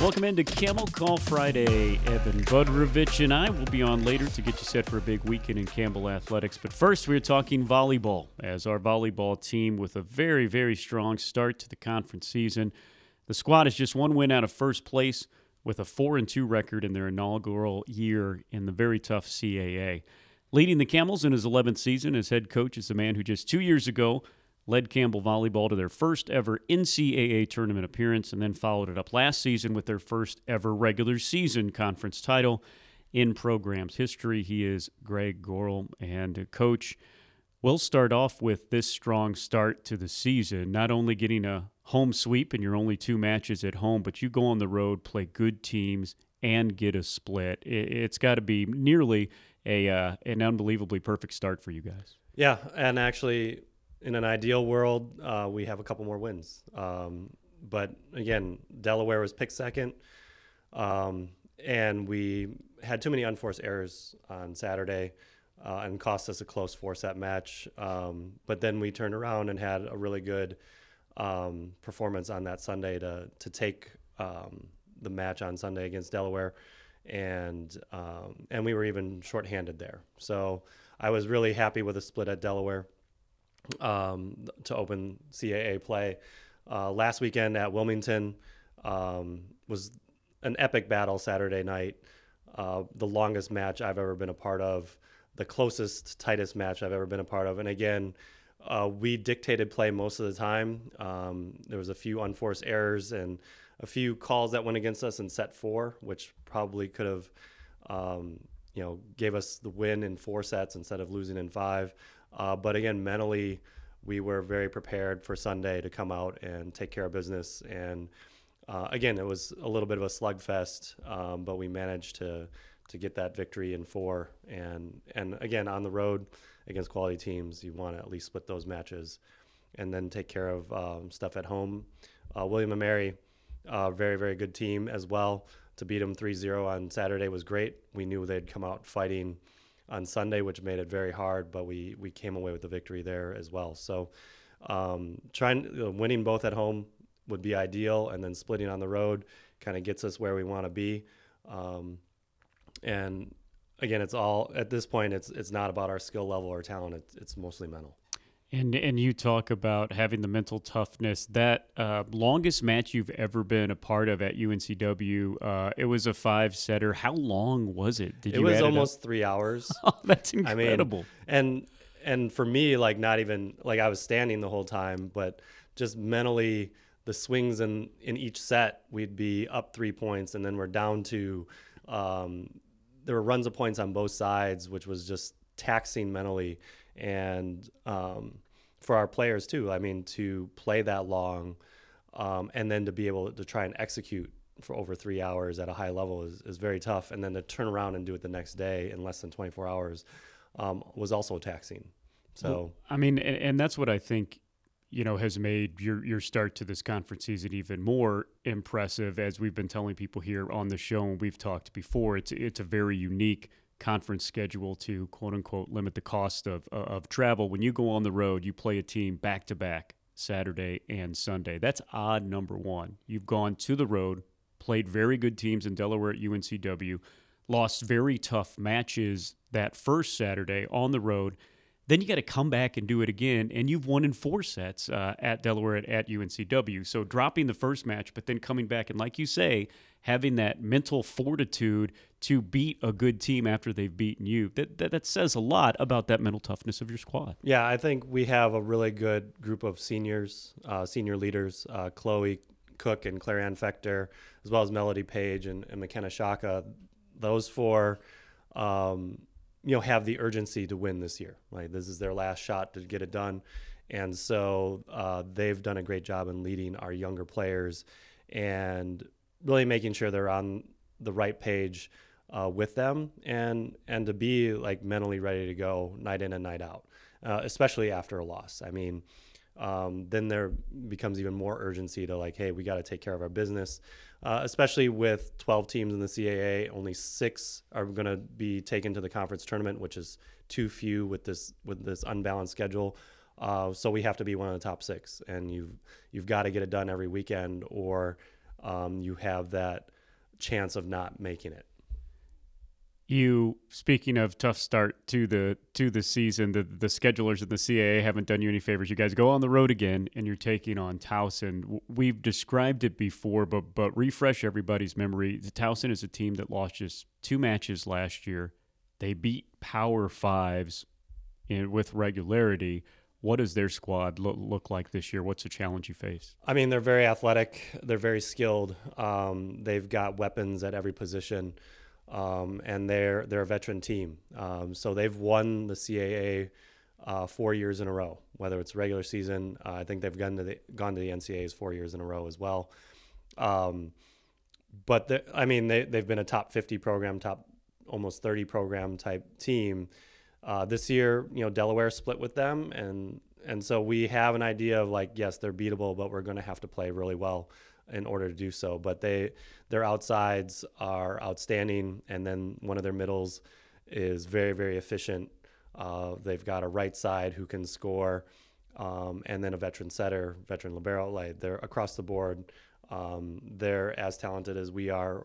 Welcome into Camel Call Friday. Evan Budrovich and I will be on later to get you set for a big weekend in Campbell Athletics. But first, we're talking volleyball, as our volleyball team, with a very, very strong start to the conference season. The squad is just one win out of first place with a 4 and 2 record in their inaugural year in the very tough CAA. Leading the Camels in his 11th season as head coach is the man who just two years ago led Campbell Volleyball to their first ever NCAA tournament appearance, and then followed it up last season with their first ever regular season conference title in program's history. He is Greg Goral, and coach. We'll start off with this strong start to the season, not only getting a home sweep in your only two matches at home, but you go on the road, play good teams, and get a split. It's got to be nearly a uh, an unbelievably perfect start for you guys. Yeah, and actually, in an ideal world, uh, we have a couple more wins. Um, but again, Delaware was picked second, um, and we had too many unforced errors on Saturday. Uh, and cost us a close four set match. Um, but then we turned around and had a really good um, performance on that Sunday to to take um, the match on Sunday against Delaware, and um, and we were even shorthanded there. So I was really happy with the split at Delaware um, to open CAA play. Uh, last weekend at Wilmington um, was an epic battle Saturday night. Uh, the longest match I've ever been a part of, the closest, tightest match I've ever been a part of. And again, uh, we dictated play most of the time. Um, there was a few unforced errors and a few calls that went against us in set four, which probably could have, um, you know, gave us the win in four sets instead of losing in five. Uh, but again, mentally, we were very prepared for Sunday to come out and take care of business. And uh, again, it was a little bit of a slugfest, um, but we managed to to get that victory in four. And and again, on the road against quality teams, you want to at least split those matches, and then take care of um, stuff at home. Uh, William and Mary, uh, very very good team as well. To beat them 3-0 on Saturday was great. We knew they'd come out fighting on Sunday, which made it very hard, but we we came away with the victory there as well. So um, trying you know, winning both at home would be ideal, and then splitting on the road kind of gets us where we want to be. Um, and again, it's all at this point. It's it's not about our skill level or talent. It's, it's mostly mental. And and you talk about having the mental toughness. That uh, longest match you've ever been a part of at UNCW, uh, it was a five setter. How long was it? Did you it was almost three hours. oh, that's incredible. I mean, and and for me, like not even like I was standing the whole time, but just mentally, the swings in in each set, we'd be up three points, and then we're down to. Um, there were runs of points on both sides, which was just taxing mentally and um, for our players too. I mean, to play that long um, and then to be able to try and execute for over three hours at a high level is, is very tough. And then to turn around and do it the next day in less than 24 hours um, was also taxing. So, well, I mean, and, and that's what I think you know, has made your your start to this conference season even more impressive. As we've been telling people here on the show, and we've talked before, it's it's a very unique conference schedule to quote unquote limit the cost of, of travel. When you go on the road, you play a team back to back Saturday and Sunday. That's odd number one. You've gone to the road, played very good teams in Delaware at UNCW, lost very tough matches that first Saturday on the road then you got to come back and do it again, and you've won in four sets uh, at Delaware at, at, UNCW. So dropping the first match, but then coming back and, like you say, having that mental fortitude to beat a good team after they've beaten you. That, that, that says a lot about that mental toughness of your squad. Yeah, I think we have a really good group of seniors, uh, senior leaders, uh, Chloe Cook and Clarianne Fector, as well as Melody Page and, and McKenna Shaka. Those four. Um, you know have the urgency to win this year. Like this is their last shot to get it done, and so uh, they've done a great job in leading our younger players and really making sure they're on the right page uh, with them and and to be like mentally ready to go night in and night out, uh, especially after a loss. I mean. Um, then there becomes even more urgency to like, hey, we got to take care of our business uh, especially with 12 teams in the CAA. Only six are going to be taken to the conference tournament, which is too few with this with this unbalanced schedule. Uh, so we have to be one of the top six, and you've you've got to get it done every weekend, or um, you have that chance of not making it. You speaking of tough start to the to the season, the the schedulers of the CAA haven't done you any favors. You guys go on the road again, and you're taking on Towson. We've described it before, but but refresh everybody's memory. The Towson is a team that lost just two matches last year. They beat Power Fives in, with regularity. What does their squad look, look like this year? What's the challenge you face? I mean, they're very athletic. They're very skilled. Um, they've got weapons at every position um, and they're they're a veteran team. Um, so they've won the CAA uh, four years in a row, whether it's regular season. Uh, I think they've gone to the gone to the NCAA's four years in a row as well. Um, but I mean, they they've been a top 50 program, top almost 30 program type team. Uh, this year, you know, Delaware split with them, and and so we have an idea of like, yes, they're beatable, but we're going to have to play really well in order to do so. But they their outsides are outstanding, and then one of their middles is very very efficient. Uh, they've got a right side who can score, um, and then a veteran setter, veteran libero. Like they're across the board. Um, they're as talented as we are,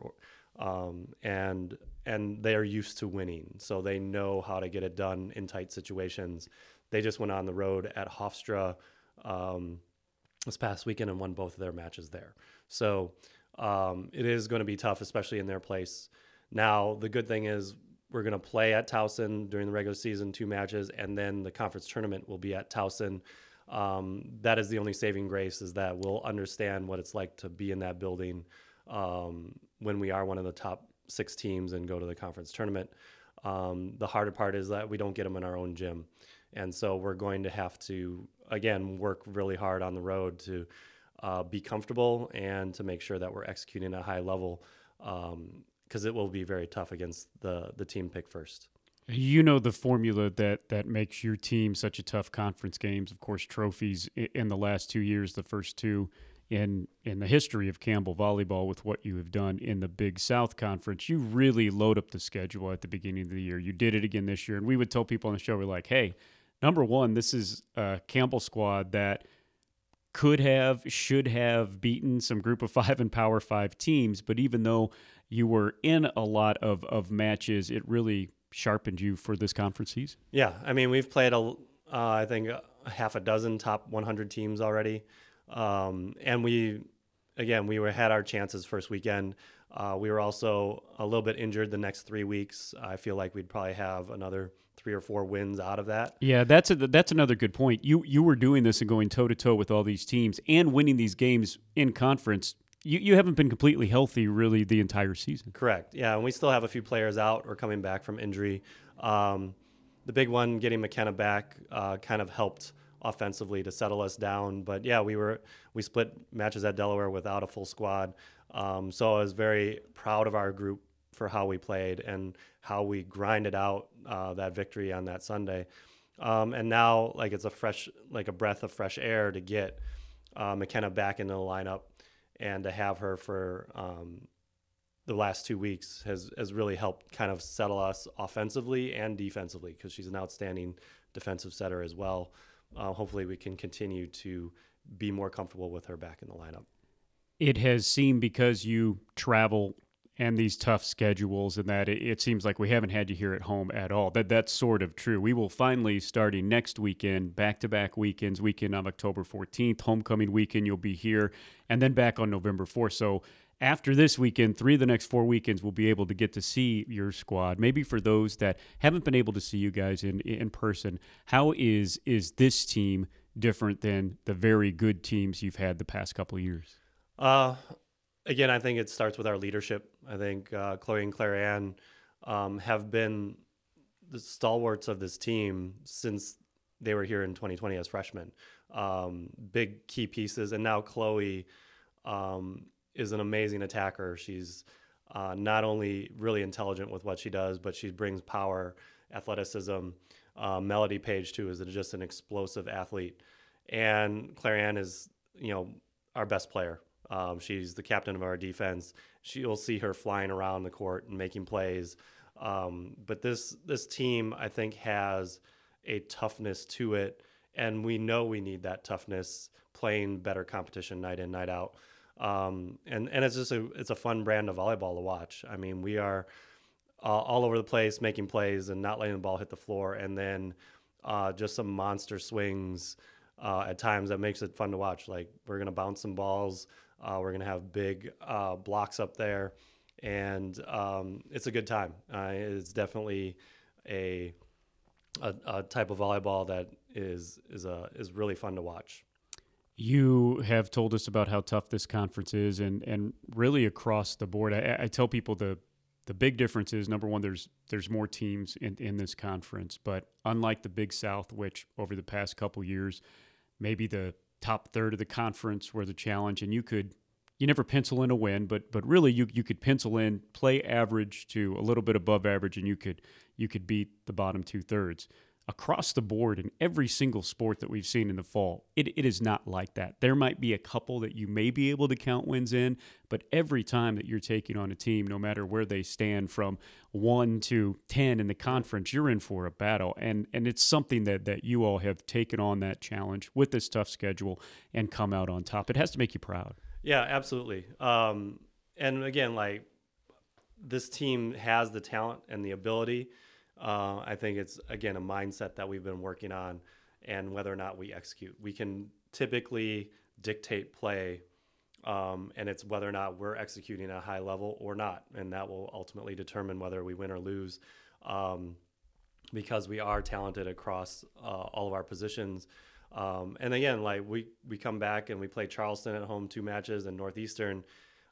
um, and and they're used to winning, so they know how to get it done in tight situations. They just went on the road at Hofstra um, this past weekend and won both of their matches there. So um, it is going to be tough, especially in their place. Now, the good thing is we're going to play at Towson during the regular season, two matches, and then the conference tournament will be at Towson. Um, that is the only saving grace is that we'll understand what it's like to be in that building um, when we are one of the top six teams and go to the conference tournament. Um, the harder part is that we don't get them in our own gym. And so we're going to have to, again, work really hard on the road to uh, be comfortable and to make sure that we're executing at a high level because um, it will be very tough against the the team pick first. You know the formula that that makes your team such a tough conference games. Of course, trophies in the last two years, the first two in in the history of Campbell volleyball with what you have done in the Big South Conference. You really load up the schedule at the beginning of the year. You did it again this year, and we would tell people on the show, we're like, hey, number one, this is a Campbell squad that could have, should have beaten some group of five and power five teams. But even though you were in a lot of, of matches, it really sharpened you for this conference season. Yeah. I mean, we've played, a, uh, I think, a half a dozen top 100 teams already. Um, and we, again, we were had our chances first weekend. Uh, we were also a little bit injured the next three weeks. I feel like we'd probably have another three or four wins out of that. Yeah, that's a, that's another good point. You you were doing this and going toe to toe with all these teams and winning these games in conference. You, you haven't been completely healthy really the entire season. Correct. Yeah, and we still have a few players out or coming back from injury. Um, the big one, getting McKenna back, uh, kind of helped offensively to settle us down. But yeah, we were we split matches at Delaware without a full squad. Um, so I was very proud of our group for how we played and how we grinded out uh, that victory on that Sunday. Um, and now, like it's a fresh, like a breath of fresh air to get uh, McKenna back into the lineup and to have her for um, the last two weeks has has really helped kind of settle us offensively and defensively because she's an outstanding defensive setter as well. Uh, hopefully, we can continue to be more comfortable with her back in the lineup. It has seemed because you travel and these tough schedules and that it, it, seems like we haven't had you here at home at all. That that's sort of true. We will finally starting next weekend back-to-back weekends weekend on october 14th homecoming weekend you'll be here and then back on november 4th so after this weekend three of the next four weekends we'll be able to get to see your squad maybe for those that haven't been able to see you guys in in person how is is this team different than the very good teams you've had the past couple of years uh, again, I think it starts with our leadership. I think uh, Chloe and Claire Ann um, have been the stalwarts of this team since they were here in 2020 as freshmen. Um, big key pieces, and now Chloe um, is an amazing attacker. She's uh, not only really intelligent with what she does, but she brings power, athleticism. Uh, Melody Page too is just an explosive athlete, and Claire Ann is you know our best player. Um, she's the captain of our defense. She'll see her flying around the court and making plays. Um, but this this team, I think, has a toughness to it, and we know we need that toughness, playing better competition night in, night out. Um, and and it's just a it's a fun brand of volleyball to watch. I mean, we are uh, all over the place making plays and not letting the ball hit the floor, and then uh, just some monster swings uh, at times that makes it fun to watch. Like we're gonna bounce some balls, uh, we're gonna have big uh, blocks up there, and um, it's a good time. Uh, it's definitely a, a, a type of volleyball that is is a is really fun to watch. You have told us about how tough this conference is, and and really across the board. I, I tell people the the big difference is number one, there's there's more teams in, in this conference, but unlike the Big South, which over the past couple years, maybe the top third of the conference were the challenge, and you could you never pencil in a win, but but really you you could pencil in play average to a little bit above average, and you could you could beat the bottom two thirds across the board in every single sport that we've seen in the fall, it, it is not like that. There might be a couple that you may be able to count wins in, but every time that you're taking on a team, no matter where they stand from one to 10 in the conference, you're in for a battle. And, and it's something that, that you all have taken on that challenge with this tough schedule and come out on top. It has to make you proud. Yeah, absolutely. Um, and again, like this team has the talent and the ability uh, I think it's again a mindset that we've been working on, and whether or not we execute. We can typically dictate play, um, and it's whether or not we're executing at a high level or not, and that will ultimately determine whether we win or lose. Um, because we are talented across uh, all of our positions. Um, and again, like we we come back and we play Charleston at home two matches, and Northeastern.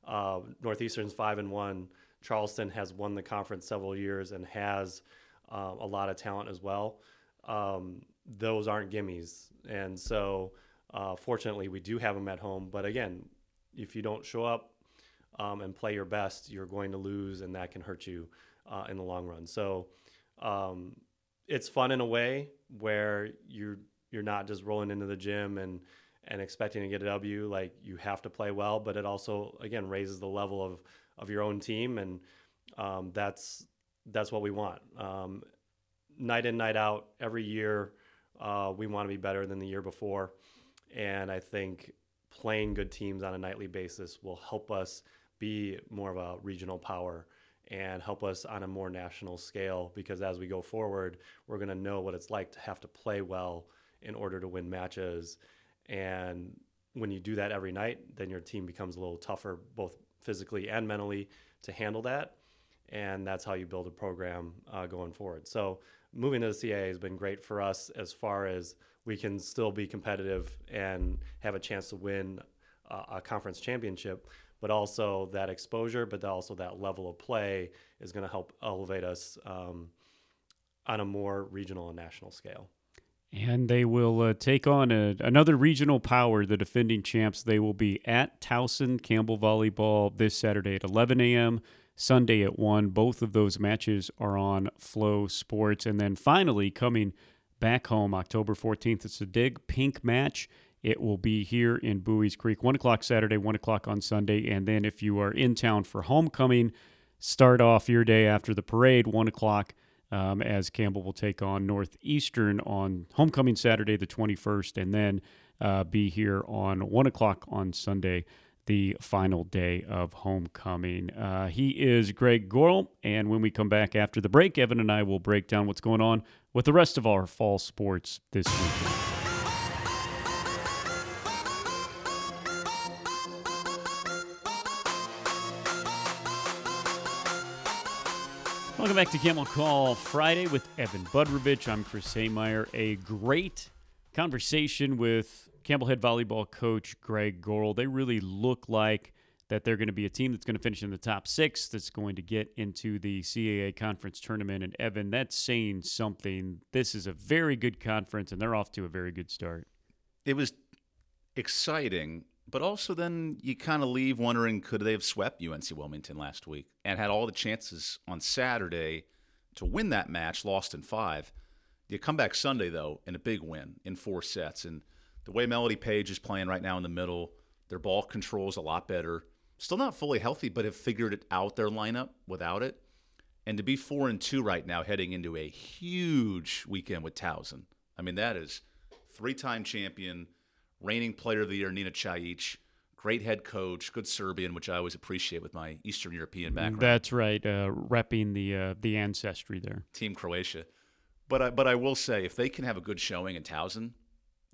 Uh, Northeastern's five and one. Charleston has won the conference several years and has uh, a lot of talent as well. Um, those aren't gimmies, and so uh, fortunately we do have them at home. But again, if you don't show up um, and play your best, you're going to lose, and that can hurt you uh, in the long run. So um, it's fun in a way where you're you're not just rolling into the gym and and expecting to get a W. Like you have to play well, but it also again raises the level of of your own team, and um, that's that's what we want. Um, night in, night out, every year, uh, we want to be better than the year before. And I think playing good teams on a nightly basis will help us be more of a regional power and help us on a more national scale because as we go forward, we're going to know what it's like to have to play well in order to win matches. And when you do that every night, then your team becomes a little tougher, both physically and mentally, to handle that and that's how you build a program uh, going forward. So moving to the CAA has been great for us as far as we can still be competitive and have a chance to win uh, a conference championship, but also that exposure, but also that level of play is going to help elevate us um, on a more regional and national scale. And they will uh, take on a, another regional power, the defending champs. They will be at Towson Campbell Volleyball this Saturday at 11 a.m. Sunday at 1. Both of those matches are on Flow Sports. And then finally, coming back home October 14th, it's a Dig Pink match. It will be here in Buies Creek, 1 o'clock Saturday, 1 o'clock on Sunday. And then if you are in town for homecoming, start off your day after the parade, 1 o'clock. Um, as Campbell will take on Northeastern on homecoming Saturday, the 21st, and then uh, be here on 1 o'clock on Sunday the final day of homecoming. Uh, he is Greg Goral, and when we come back after the break, Evan and I will break down what's going on with the rest of our fall sports this weekend. Welcome back to Camel Call Friday with Evan Budrovich. I'm Chris Hemeyer. A great conversation with Campbell Head volleyball coach Greg Goral. They really look like that they're going to be a team that's going to finish in the top six, that's going to get into the CAA conference tournament. And Evan, that's saying something. This is a very good conference, and they're off to a very good start. It was exciting, but also then you kind of leave wondering could they have swept UNC Wilmington last week and had all the chances on Saturday to win that match, lost in five. You come back Sunday, though, in a big win in four sets. And the way Melody Page is playing right now in the middle, their ball control is a lot better. Still not fully healthy, but have figured it out their lineup without it. And to be four and two right now, heading into a huge weekend with Towson. I mean, that is three-time champion, reigning player of the year Nina Chaich, great head coach, good Serbian, which I always appreciate with my Eastern European background. That's right, uh, repping the uh, the ancestry there. Team Croatia. But I, but I will say, if they can have a good showing in Towson,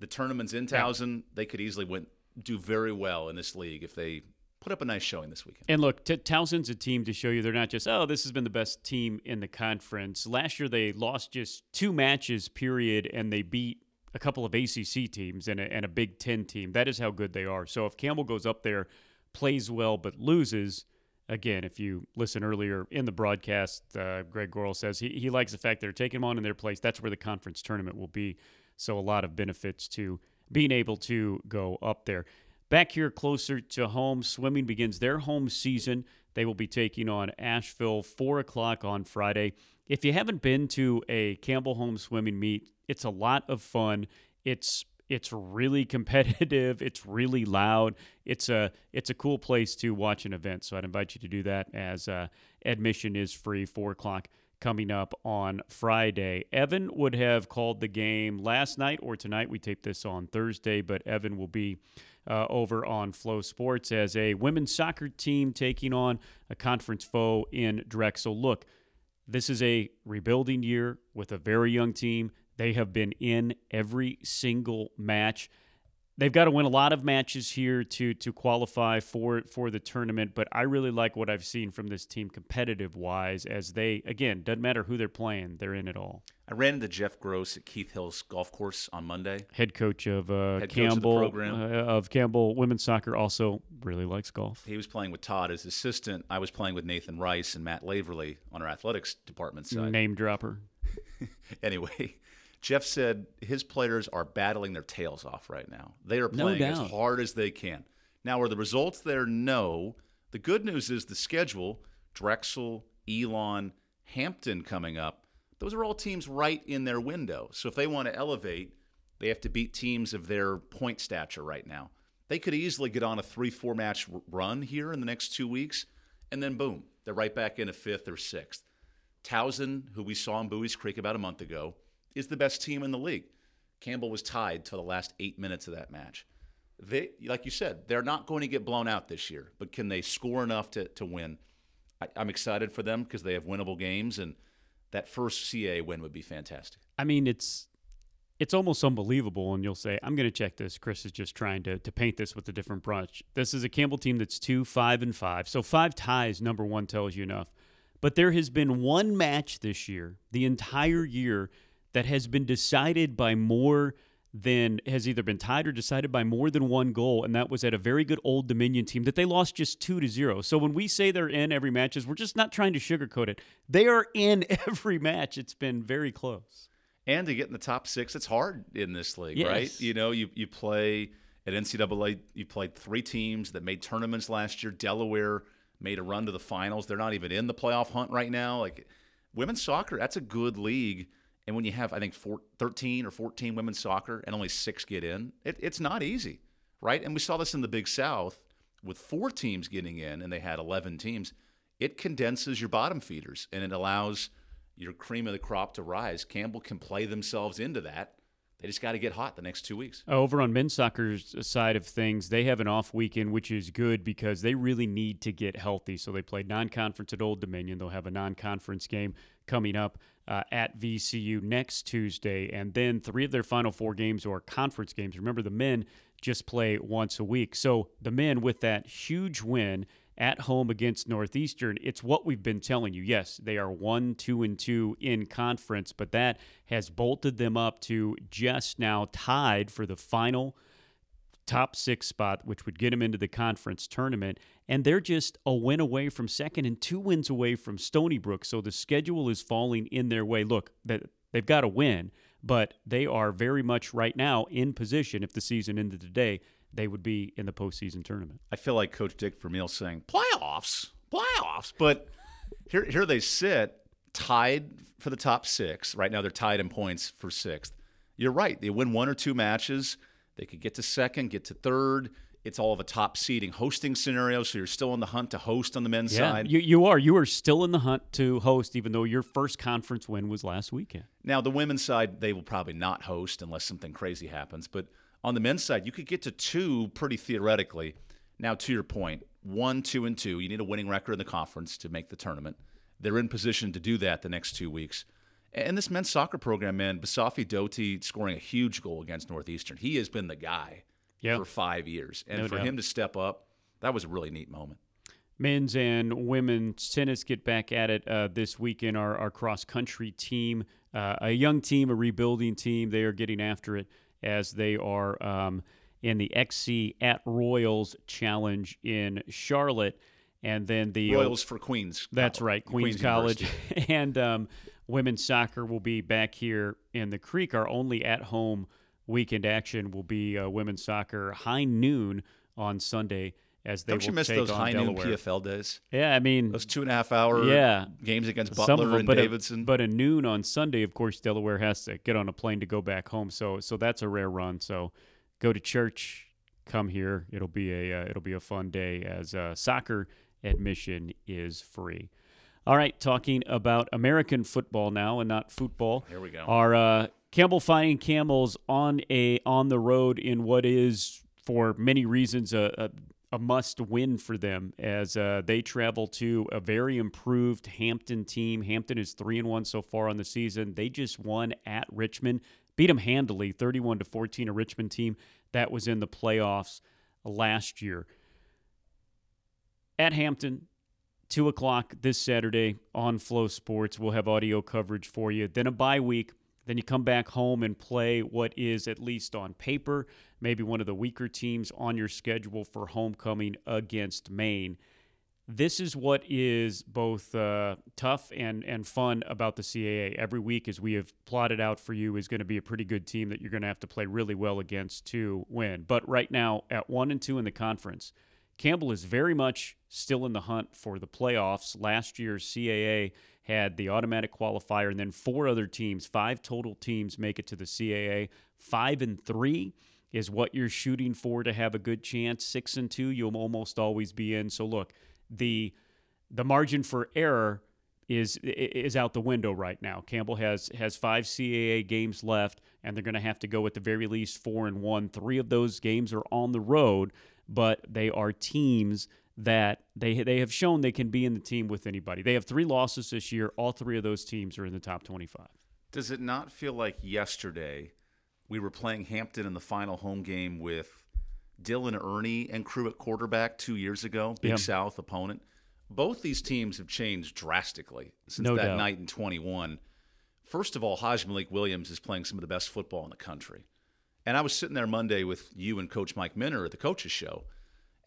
the tournament's in Towson, yeah. they could easily win, do very well in this league if they put up a nice showing this weekend. And look, T- Towson's a team to show you they're not just, oh, this has been the best team in the conference. Last year they lost just two matches, period, and they beat a couple of ACC teams and a, and a Big Ten team. That is how good they are. So if Campbell goes up there, plays well, but loses, again, if you listen earlier in the broadcast, uh, Greg Goral says he, he likes the fact they're taking them on in their place. That's where the conference tournament will be. So a lot of benefits to being able to go up there. Back here closer to home, swimming begins their home season. They will be taking on Asheville, 4 o'clock on Friday. If you haven't been to a Campbell Home swimming meet, it's a lot of fun. It's it's really competitive. It's really loud. It's a it's a cool place to watch an event. So I'd invite you to do that as uh, admission is free. Four o'clock coming up on Friday. Evan would have called the game last night or tonight. We taped this on Thursday, but Evan will be uh, over on Flow Sports as a women's soccer team taking on a conference foe in Drexel. Look, this is a rebuilding year with a very young team. They have been in every single match they've got to win a lot of matches here to to qualify for for the tournament. But I really like what I've seen from this team, competitive wise, as they again doesn't matter who they're playing, they're in it all. I ran into Jeff Gross at Keith Hills golf course on Monday. Head coach of uh, Head Campbell coach of, uh, of, Campbell women's soccer, also really likes golf. He was playing with Todd as assistant. I was playing with Nathan Rice and Matt Laverly on our athletics department side. Name dropper. anyway, Jeff said his players are battling their tails off right now. They are playing no as hard as they can. Now, are the results there? No. The good news is the schedule Drexel, Elon, Hampton coming up. Those are all teams right in their window. So if they want to elevate, they have to beat teams of their point stature right now. They could easily get on a three, four match run here in the next two weeks, and then boom, they're right back in a fifth or sixth. Towson, who we saw in Buies Creek about a month ago, is the best team in the league. Campbell was tied to the last eight minutes of that match. They, like you said, they're not going to get blown out this year, but can they score enough to, to win? I, I'm excited for them because they have winnable games, and that first CA win would be fantastic. I mean, it's it's almost unbelievable, and you'll say, "I'm going to check this." Chris is just trying to to paint this with a different brush. This is a Campbell team that's two, five, and five. So five ties. Number one tells you enough. But there has been one match this year, the entire year, that has been decided by more than has either been tied or decided by more than one goal, and that was at a very good Old Dominion team that they lost just two to zero. So when we say they're in every matches, we're just not trying to sugarcoat it. They are in every match. It's been very close. And to get in the top six, it's hard in this league, yes. right? You know, you you play at NCAA. You played three teams that made tournaments last year. Delaware made a run to the finals. They're not even in the playoff hunt right now. Like women's soccer, that's a good league and when you have, I think, four, 13 or 14 women's soccer and only six get in, it, it's not easy, right? And we saw this in the Big South with four teams getting in and they had 11 teams. It condenses your bottom feeders and it allows your cream of the crop to rise. Campbell can play themselves into that. They just got to get hot the next two weeks. Over on men's soccer's side of things, they have an off weekend, which is good because they really need to get healthy. So they played non conference at Old Dominion. They'll have a non conference game coming up uh, at VCU next Tuesday. And then three of their final four games are conference games. Remember, the men just play once a week. So the men, with that huge win at home against Northeastern, it's what we've been telling you. Yes, they are one, two, and two in conference, but that has bolted them up to just now tied for the final top six spot, which would get them into the conference tournament. And they're just a win away from second and two wins away from Stony Brook. So the schedule is falling in their way. Look, they've got to win, but they are very much right now in position. If the season ended today, they would be in the postseason tournament. I feel like Coach Dick Vermeil saying playoffs, playoffs, but here here they sit tied for the top six. Right now they're tied in points for sixth. You're right. They win one or two matches they could get to second, get to third. It's all of a top seeding hosting scenario, so you're still in the hunt to host on the men's yeah, side. You, you are. You are still in the hunt to host, even though your first conference win was last weekend. Now, the women's side, they will probably not host unless something crazy happens. But on the men's side, you could get to two pretty theoretically. Now, to your point, one, two, and two, you need a winning record in the conference to make the tournament. They're in position to do that the next two weeks. And this men's soccer program, man, Basafi Doty scoring a huge goal against Northeastern. He has been the guy Yep. for five years. And No for doubt. him to step up, that was a really neat moment. Men's and women's tennis get back at it uh, this weekend. Our, our cross country team, uh, a young team, a rebuilding team, they are getting after it as they are um, in the XC at Royals Challenge in Charlotte. And then the Royals for Queens. That's College- right, Queens, College. And um, women's soccer will be back here in the Creek. Our only at home weekend action will be uh, women's soccer high noon on Sunday as they Don't you miss take those high noon PFL days? Yeah, I mean, Those two and a half hour Yeah. games against Butler some of them, and but Davidson. But a noon on Sunday, of course, Delaware has to get on a plane to go back home. So so that's a rare run. So go to church, come here. It'll be a uh, it'll be a fun day as uh, soccer admission is free. All right, talking about American football now and not football. Here we go. Our uh, Campbell Fighting Camels on a on the road in what is for many reasons a, a, a must win for them as uh, they travel to a very improved Hampton team. Hampton is three and one so far on the season. They just won at Richmond, beat them handily, thirty-one to fourteen. A Richmond team that was in the playoffs last year. At Hampton, two o'clock this Saturday on Flow Sports. We'll have audio coverage for you. Then a bye week. Then you come back home and play what is, at least on paper, maybe one of the weaker teams on your schedule for homecoming against Maine. This is what is both uh, tough and, and fun about the CAA. Every week, as we have plotted out for you, is going to be a pretty good team that you're going to have to play really well against to win. But right now, at one and two in the conference, Campbell is very much still in the hunt for the playoffs. Last year's CAA had the automatic qualifier, and then four other teams, five total teams, make it to the CAA. Five and three is what you're shooting for to have a good chance. Six and two, you'll almost always be in. So look, the the margin for error is is out the window right now. Campbell has has five CAA games left, and they're going to have to go at the very least four and one. Three of those games are on the road, but they are teams that they they have shown they can be in the team with anybody. They have three losses this year. All three of those teams are in the top twenty-five. Does it not feel like yesterday we were playing Hampton in the final home game with Dylan Ernie and crew at quarterback two years ago, Big Yeah. South opponent? Both these teams have changed drastically since No that doubt. night in 21. First of all, Hajj-Malik Williams is playing some of the best football in the country. And I was sitting there Monday with you and Coach Mike Minter at the coaches show.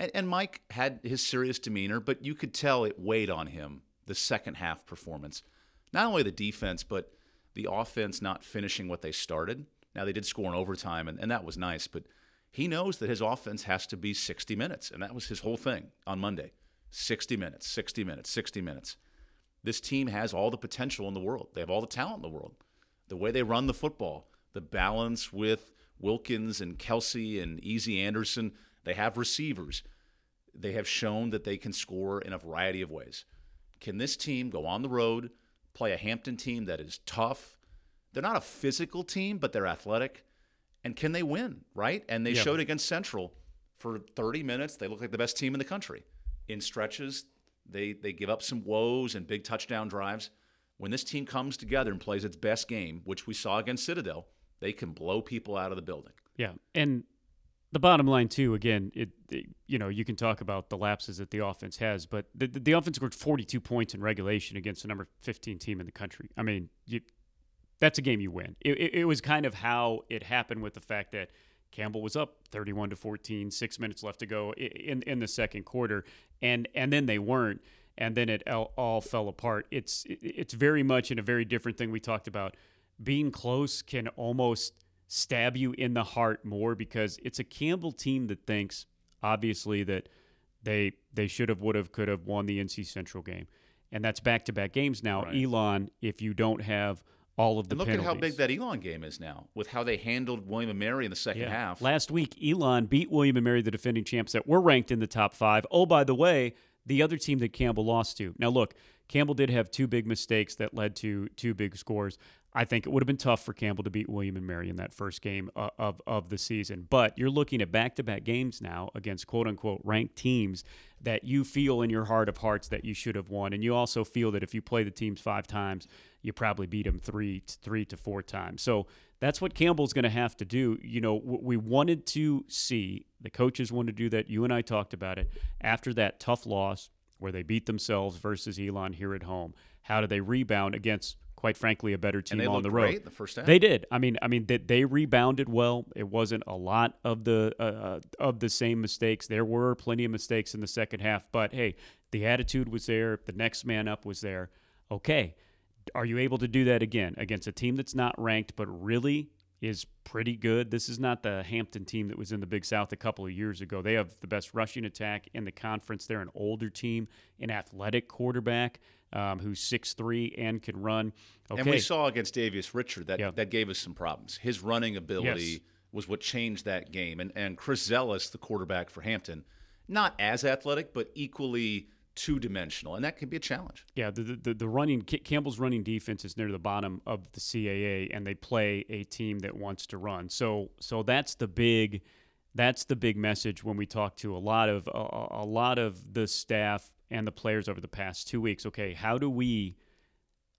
And, and Mike had his serious demeanor, but you could tell it weighed on him, the second half performance. Not only the defense, but the offense not finishing what they started. Now, they did score in overtime, and, and that was nice, but he knows that his offense has to be 60 minutes. And that was his whole thing on Monday 60 minutes, 60 minutes, 60 minutes. This team has all the potential in the world. They have all the talent in the world. The way they run the football, the balance with Wilkins and Kelsey and Easy Anderson, they have receivers. They have shown that they can score in a variety of ways. Can this team go on the road, play a Hampton team that is tough? They're not a physical team, but they're athletic. And can they win, right? And they Yeah. showed against Central for 30 minutes. They look like the best team in the country. In stretches, they, they give up some woes and big touchdown drives. When this team comes together and plays its best game, which we saw against Citadel, they can blow people out of the building. Yeah, and the bottom line too. Again, it, it- you know you can talk about the lapses that the offense has, but the, the, the offense scored 42 points in regulation against the number 15 team in the country. I mean, you, that's a game you win. It, it, it was kind of how it happened with the fact that Campbell was up 31 to 14, six minutes left to go in in the second quarter, and and then they weren't, and then it all, all fell apart. It's it- it's very much in a very different thing we talked about. Being close can almost stab you in the heart more because it's a Campbell team that thinks obviously that they they should have, would have, could have won the NC Central game, and that's back to back games now. Right. Elon, if you don't have all of the And look penalties. at how big that Elon game is now with how they handled William and Mary in the second half. Last week, Elon beat William and Mary, the defending champs, that were ranked in the top five. Oh, by the way, the other team that Campbell lost to. Now, look, Campbell did have two big mistakes that led to two big scores. I think it would have been tough for Campbell to beat William and Mary in that first game uh, of, of the season. But you're looking at back to back games now against quote unquote ranked teams that you feel in your heart of hearts that you should have won. And you also feel that if you play the teams five times, you probably beat them three, three to four times. So that's what Campbell's going to have to do. You know, we wanted to see, the coaches wanted to do that. You and I talked about it after that tough loss where they beat themselves versus Elon here at home. How do they rebound against quite frankly, a better team on the road. the first half. They did. I mean, I mean, they, they rebounded well. It wasn't a lot of the uh, uh, of the same mistakes. There were plenty of mistakes in the second half, but hey, the attitude was there. The next man up was there. Okay, are you able to do that again against a team that's not ranked, but really is pretty good. This is not the Hampton team that was in the Big South a couple of years ago. They have the best rushing attack in the conference. They're an older team, an athletic quarterback um, who's six three and can run. Okay. And we saw against Davius Richard that yeah. that gave us some problems. His running ability yes. was what changed that game. And and Chris Zellous, the quarterback for Hampton, not as athletic, but equally two dimensional, and that can be a challenge. Yeah, the, the the running Campbell's running defense is near the bottom of the CAA, and they play a team that wants to run. So so that's the big that's the big message when we talk to a lot of a, a lot of the staff and the players over the past two weeks. Okay, how do we,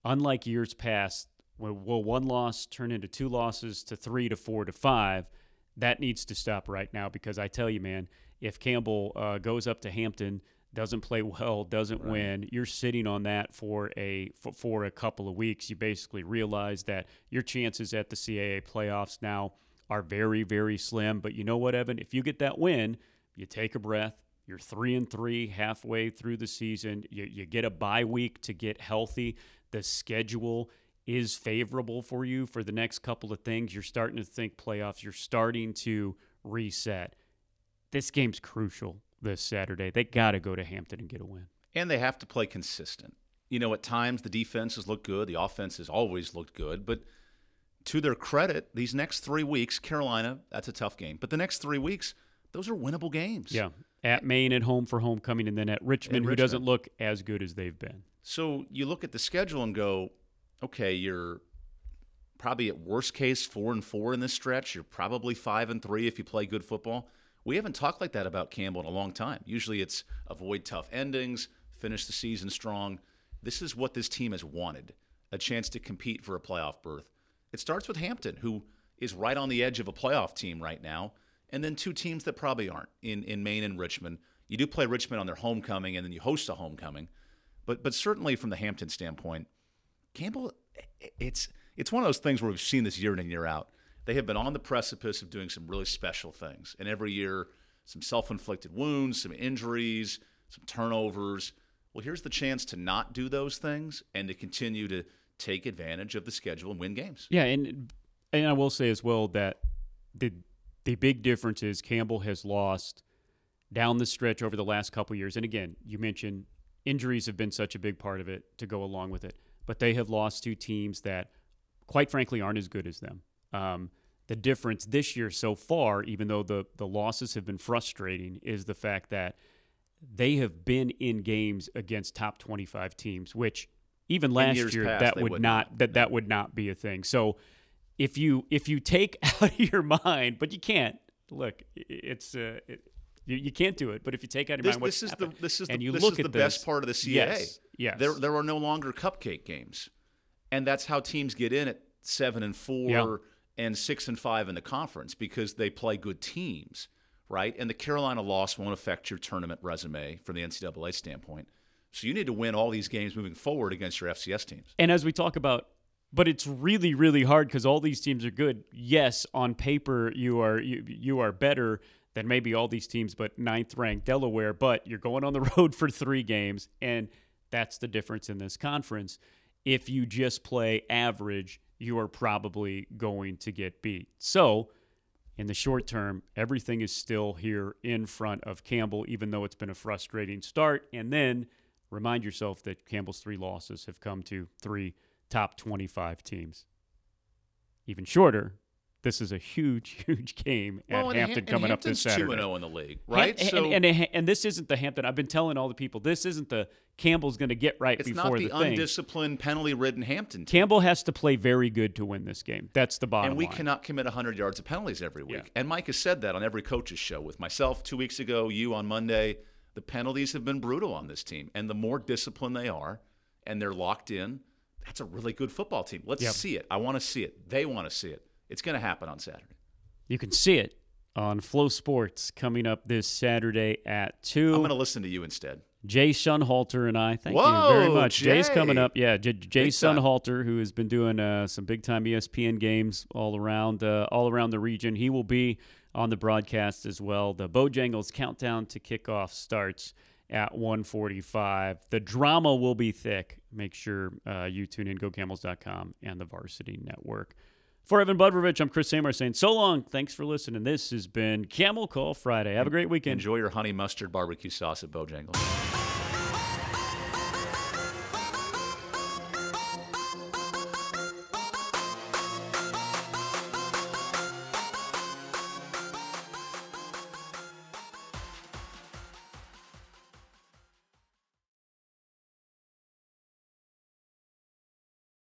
unlike years past, will one loss turn into two losses to three to four to five? That needs to stop right now because I tell you, man, if Campbell uh, goes up to Hampton, doesn't play well, doesn't right. win, you're sitting on that for a for, for a couple of weeks. You basically realize that your chances at the CAA playoffs now are very very slim. But you know what, Evan? If you get that win, you take a breath, you're three and three halfway through the season. You, you get a bye week to get healthy. The schedule is favorable for you for the next couple of things. You're starting to think playoffs. You're starting to reset. This game's crucial this Saturday. They got to go to Hampton and get a win. And they have to play consistent. You know, at times the defenses look good, the offenses always looked good, but to their credit, these next three weeks, Carolina, that's a tough game, but the next three weeks, those are winnable games. Yeah at Maine at home for homecoming, and then at Richmond, who doesn't look as good as they've been. So you look at the schedule and go, okay, you're probably at worst case four and four in this stretch. You're probably five and three if you play good football. We haven't talked like that about Campbell in a long time. Usually it's avoid tough endings, finish the season strong. This is what this team has wanted a chance to compete for a playoff berth. It starts with Hampton, who is right on the edge of a playoff team right now and then two teams that probably aren't in, in Maine and Richmond. You do play Richmond on their homecoming, and then you host a homecoming. But but certainly from the Hampton standpoint, Campbell, it's it's one of those things where we've seen this year in and year out. They have been on the precipice of doing some really special things, and every year, some self-inflicted wounds, some injuries, some turnovers. Well, here's the chance to not do those things and to continue to take advantage of the schedule and win games. Yeah, and and I will say as well that the the big difference is Campbell has lost down the stretch over the last couple years. And again, you mentioned injuries have been such a big part of it to go along with it, but they have lost two teams that, quite frankly, aren't as good as them. Um, the difference this year so far, even though the the losses have been frustrating, is the fact that they have been in games against top 25 teams, which even last year past, that would not that that would not be a thing. So if you if you take out of your mind, but you can't. Look, it's uh, it, you, you, can't do it. But if you take out of your this, mind, this is happened, the this is and the, you this look is at the this, best part of the CAA. Yes, yes. There there are no longer cupcake games, and that's how teams get in at seven and four yeah. and six and five in the conference because they play good teams, right? And the Carolina loss won't affect your tournament resume from the NCAA standpoint. So you need to win all these games moving forward against your FCS teams. And as we talk about but it's really really hard because all these teams are good. Yes, on paper you are you, you are better than maybe all these teams, but ninth ranked Delaware. But you're going on the road for three games, and that's the difference in this conference. If you just play average, you are probably going to get beat. So, in the short term, everything is still here in front of Campbell, even though it's been a frustrating start. And then remind yourself that Campbell's three losses have come to three top 25 teams. Even shorter, this is a huge, huge game at Well, and Hampton Ha- coming up this Saturday. two and zero in the league, right? Ham- so and, and, and this isn't the Hampton. I've been telling all the people this isn't the Campbell's going to get right it's before not the, the thing. undisciplined, penalty-ridden Hampton team. Campbell has to play very good to win this game. That's the bottom and we line. cannot commit 100 yards of penalties every week. Yeah. And Mike has said that on every coach's show with myself two weeks ago, you on Monday. The penalties have been brutal on this team. And the more disciplined they are and they're locked in, that's a really good football team. Let's Yep. see it. I want to see it. They want to see it. It's going to happen on Saturday. You can see it on FloSports coming up this Saturday at 2. I'm going to listen to you instead. Jay Sunhalter and I. Thank you very Whoa, much. Jay's Jay. coming up. Yeah, J- Jay Big who has been doing uh, some big time ESPN games all around uh, all around the region. He will be on the broadcast as well. The Bojangles countdown to kickoff starts at 1:45. The drama will be thick. Make sure uh, you tune in. GoCamels.com and the Varsity Network. For Evan Budrovich, I'm Chris Hemeyer saying so long. Thanks for listening. This has been Camel Call Friday. Have a great weekend. Enjoy your honey mustard barbecue sauce at Bojangles.